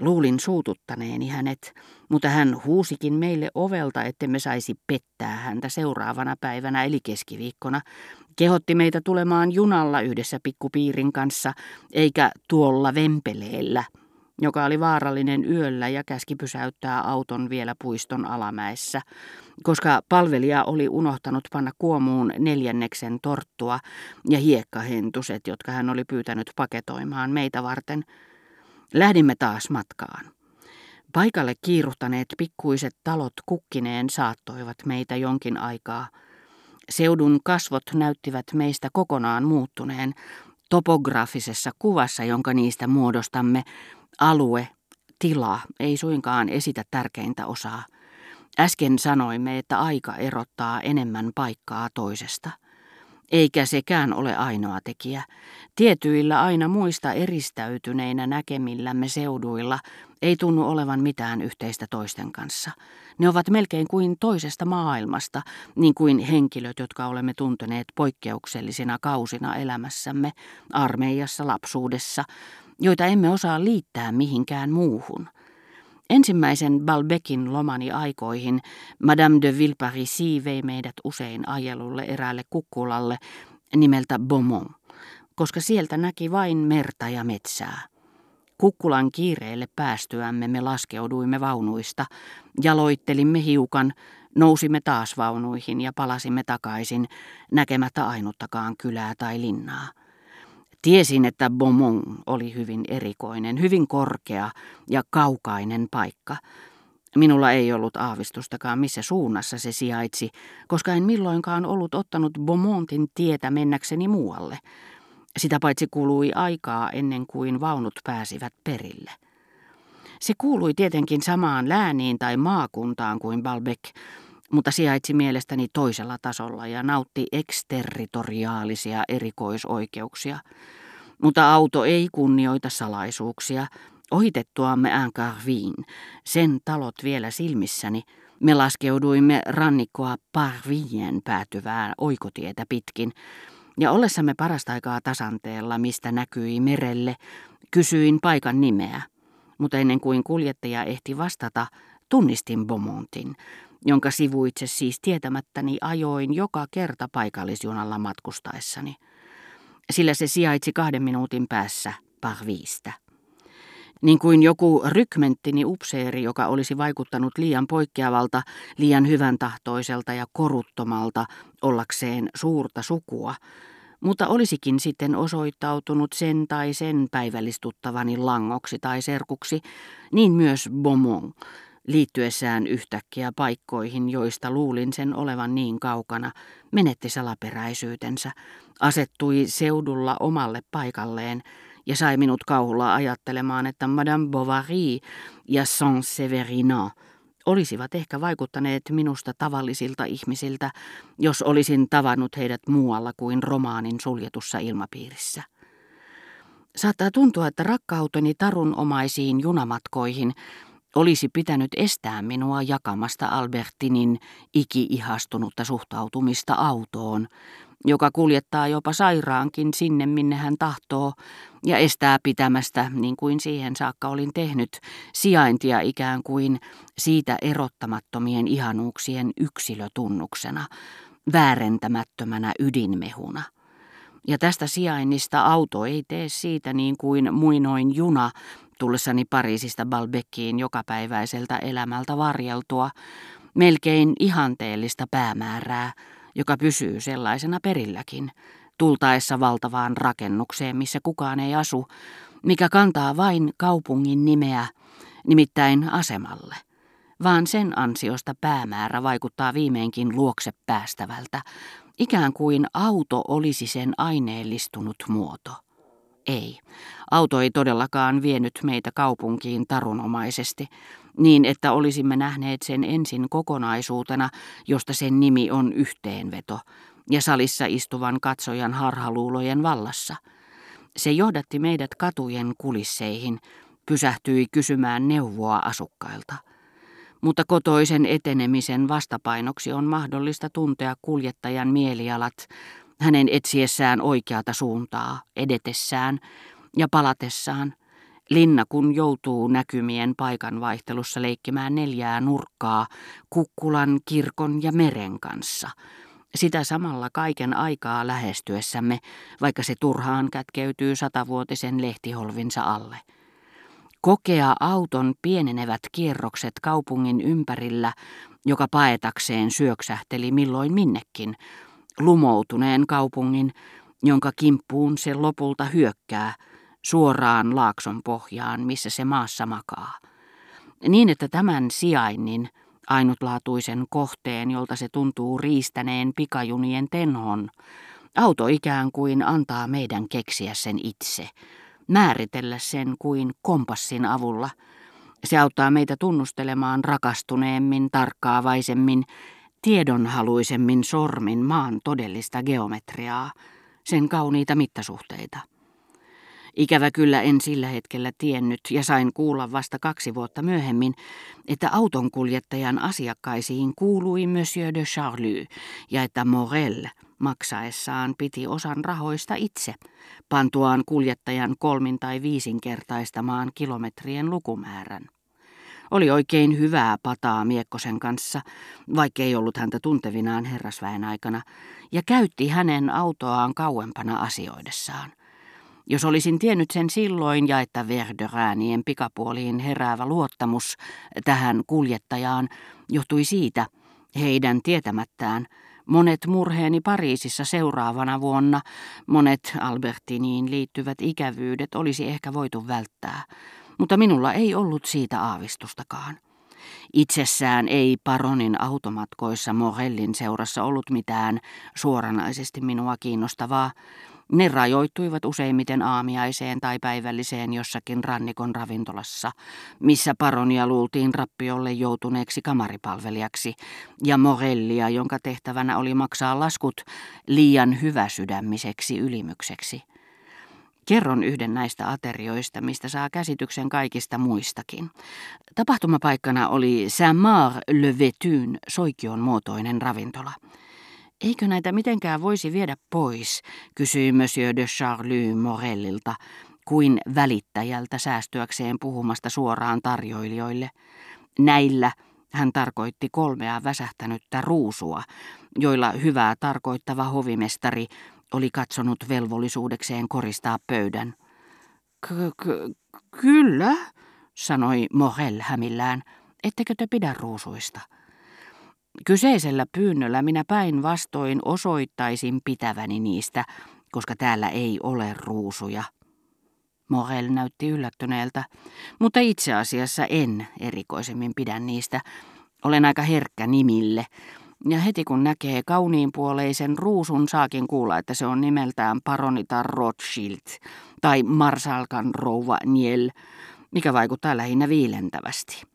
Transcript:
Luulin suututtaneeni hänet, mutta hän huusikin meille ovelta, ettemme saisi pettää häntä seuraavana päivänä eli keskiviikkona. Kehotti meitä tulemaan junalla yhdessä pikkupiirin kanssa, eikä tuolla vempeleellä, joka oli vaarallinen yöllä ja käski pysäyttää auton vielä puiston alamäessä, koska palvelija oli unohtanut panna kuomuun neljänneksen torttua ja hiekkahentuset, jotka hän oli pyytänyt paketoimaan meitä varten – Lähdimme taas matkaan. Paikalle kiiruhtaneet pikkuiset talot kukkineen saattoivat meitä jonkin aikaa. Seudun kasvot näyttivät meistä kokonaan muuttuneen topografisessa kuvassa, jonka niistä muodostamme. Alue, tila ei suinkaan esitä tärkeintä osaa. Äsken sanoimme, että aika erottaa enemmän paikkaa toisesta. Eikä sekään ole ainoa tekijä. Tietyillä aina muista eristäytyneinä näkemillämme seuduilla ei tunnu olevan mitään yhteistä toisten kanssa. Ne ovat melkein kuin toisesta maailmasta, niin kuin henkilöt, jotka olemme tunteneet poikkeuksellisina kausina elämässämme, armeijassa, lapsuudessa, joita emme osaa liittää mihinkään muuhun. Ensimmäisen Balbekin lomani aikoihin Madame de Villeparisi vei meidät usein ajelulle eräälle kukkulalle nimeltä Beaumont, koska sieltä näki vain merta ja metsää. Kukkulan kiireelle päästyämme me laskeuduimme vaunuista, jaloittelimme hiukan, nousimme taas vaunuihin ja palasimme takaisin, näkemättä ainuttakaan kylää tai linnaa. Tiesin, että Beaumont oli hyvin erikoinen, hyvin korkea ja kaukainen paikka. Minulla ei ollut aavistustakaan, missä suunnassa se sijaitsi, koska en milloinkaan ollut ottanut Beaumontin tietä mennäkseni muualle. Sitä paitsi kului aikaa ennen kuin vaunut pääsivät perille. Se kuului tietenkin samaan lääniin tai maakuntaan kuin Balbec, mutta sijaitsi mielestäni toisella tasolla ja nautti eksterritoriaalisia erikoisoikeuksia. Mutta auto ei kunnioita salaisuuksia. Ohitettuamme Ancarviin, sen talot vielä silmissäni, me laskeuduimme rannikkoa Parvien päätyvään oikotietä pitkin, ja ollessamme parasta aikaa tasanteella, mistä näkyi merelle, kysyin paikan nimeä. Mutta ennen kuin kuljettaja ehti vastata, tunnistin Beaumontin, jonka sivuitse siis tietämättäni ajoin joka kerta paikallisjunalla matkustaessani. Sillä se sijaitsi kahden minuutin päässä Parviista. Niin kuin joku rykmenttini upseeri, joka olisi vaikuttanut liian poikkeavalta, liian hyvän tahtoiselta ja koruttomalta ollakseen suurta sukua, mutta olisikin sitten osoittautunut sen tai sen päivällistuttavani langoksi tai serkuksi, niin myös Beaumont, liittyessään yhtäkkiä paikkoihin, joista luulin sen olevan niin kaukana, menetti salaperäisyytensä, asettui seudulla omalle paikalleen ja sai minut kauhulla ajattelemaan, että Madame Bovary ja Saint-Severina olisivat ehkä vaikuttaneet minusta tavallisilta ihmisiltä, jos olisin tavannut heidät muualla kuin romaanin suljetussa ilmapiirissä. Saattaa tuntua, että rakkauteni tarunomaisiin junamatkoihin olisi pitänyt estää minua jakamasta Albertinin iki-ihastunutta suhtautumista autoon, joka kuljettaa jopa sairaankin sinne, minne hän tahtoo, ja estää pitämästä, niin kuin siihen saakka olin tehnyt, sijaintia ikään kuin siitä erottamattomien ihanuuksien yksilötunnuksena, väärentämättömänä ydinmehuna. Ja tästä sijainnista auto ei tee siitä niin kuin muinoin juna, tullessani Pariisista Balbeckiin jokapäiväiseltä elämältä varjeltua, melkein ihanteellista päämäärää, joka pysyy sellaisena perilläkin, tultaessa valtavaan rakennukseen, missä kukaan ei asu, mikä kantaa vain kaupungin nimeä, nimittäin asemalle. Vaan sen ansiosta päämäärä vaikuttaa viimeinkin luokse päästävältä, ikään kuin auto olisi sen aineellistunut muoto. Ei, auto ei todellakaan vienyt meitä kaupunkiin tarunomaisesti, niin että olisimme nähneet sen ensin kokonaisuutena, josta sen nimi on yhteenveto, ja salissa istuvan katsojan harhaluulojen vallassa. Se johdatti meidät katujen kulisseihin, pysähtyi kysymään neuvoa asukkailta. Mutta kotoisen etenemisen vastapainoksi on mahdollista tuntea kuljettajan mielialat, hänen etsiessään oikeata suuntaa, edetessään ja palatessaan, Linna kun joutuu näkymien paikan vaihtelussa leikkimään neljää nurkkaa kukkulan, kirkon ja meren kanssa. Sitä samalla kaiken aikaa lähestyessämme, vaikka se turhaan kätkeytyy satavuotisen lehtiholvinsa alle. Kokea auton pienenevät kierrokset kaupungin ympärillä, joka paetakseen syöksähteli milloin minnekin, lumoutuneen kaupungin, jonka kimppuun se lopulta hyökkää, suoraan laakson pohjaan, missä se maassa makaa. Niin, että tämän sijainnin, ainutlaatuisen kohteen, jolta se tuntuu riistäneen pikajunien tenhon, auto ikään kuin antaa meidän keksiä sen itse, määritellä sen kuin kompassin avulla. Se auttaa meitä tunnustelemaan rakastuneemmin, tarkkaavaisemmin, tiedonhaluisemmin sormin maan todellista geometriaa, sen kauniita mittasuhteita. Ikävä kyllä en sillä hetkellä tiennyt ja sain kuulla vasta kaksi vuotta myöhemmin, että autonkuljettajan asiakkaisiin kuului Monsieur de Charlie ja että Morel maksaessaan piti osan rahoista itse, pantuaan kuljettajan kolmin tai viisinkertaistamaan kilometrien lukumäärän. Oli oikein hyvää pataa Miekkosen kanssa, vaikkei ollut häntä tuntevinaan herrasväen aikana, ja käytti hänen autoaan kauempana asioidessaan. Jos olisin tiennyt sen silloin ja että Verderäänien pikapuoliin heräävä luottamus tähän kuljettajaan johtui siitä, heidän tietämättään, monet murheeni Pariisissa seuraavana vuonna, monet Albertiniin liittyvät ikävyydet olisi ehkä voitu välttää, mutta minulla ei ollut siitä aavistustakaan. Itsessään ei paronin automatkoissa Morellin seurassa ollut mitään suoranaisesti minua kiinnostavaa, ne rajoittuivat useimmiten aamiaiseen tai päivälliseen jossakin rannikon ravintolassa, missä paronia luultiin rappiolle joutuneeksi kamaripalvelijaksi, ja Morellia, jonka tehtävänä oli maksaa laskut liian hyväsydämiseksi ylimykseksi. Kerron yhden näistä aterioista, mistä saa käsityksen kaikista muistakin. Tapahtumapaikkana oli Saint-Marc-le-Vétyn soikion muotoinen ravintola. Eikö näitä mitenkään voisi viedä pois, kysyi Monsieur de Charlie Morellilta, kuin välittäjältä säästyäkseen puhumasta suoraan tarjoilijoille. Näillä hän tarkoitti kolmea väsähtänyttä ruusua, joilla hyvää tarkoittava hovimestari oli katsonut velvollisuudekseen koristaa pöydän. Kyllä, sanoi Morel hämillään, ettekö te pidä ruusuista? Kyseisellä pyynnöllä minä päinvastoin osoittaisin pitäväni niistä, koska täällä ei ole ruusuja. Morel näytti yllättyneeltä, mutta itse asiassa en erikoisemmin pidä niistä. Olen aika herkkä nimille, ja heti kun näkee kauniinpuoleisen ruusun, saakin kuulla, että se on nimeltään Paronitar Rothschild tai Marsalkan rouva Niel, mikä vaikuttaa lähinnä viilentävästi.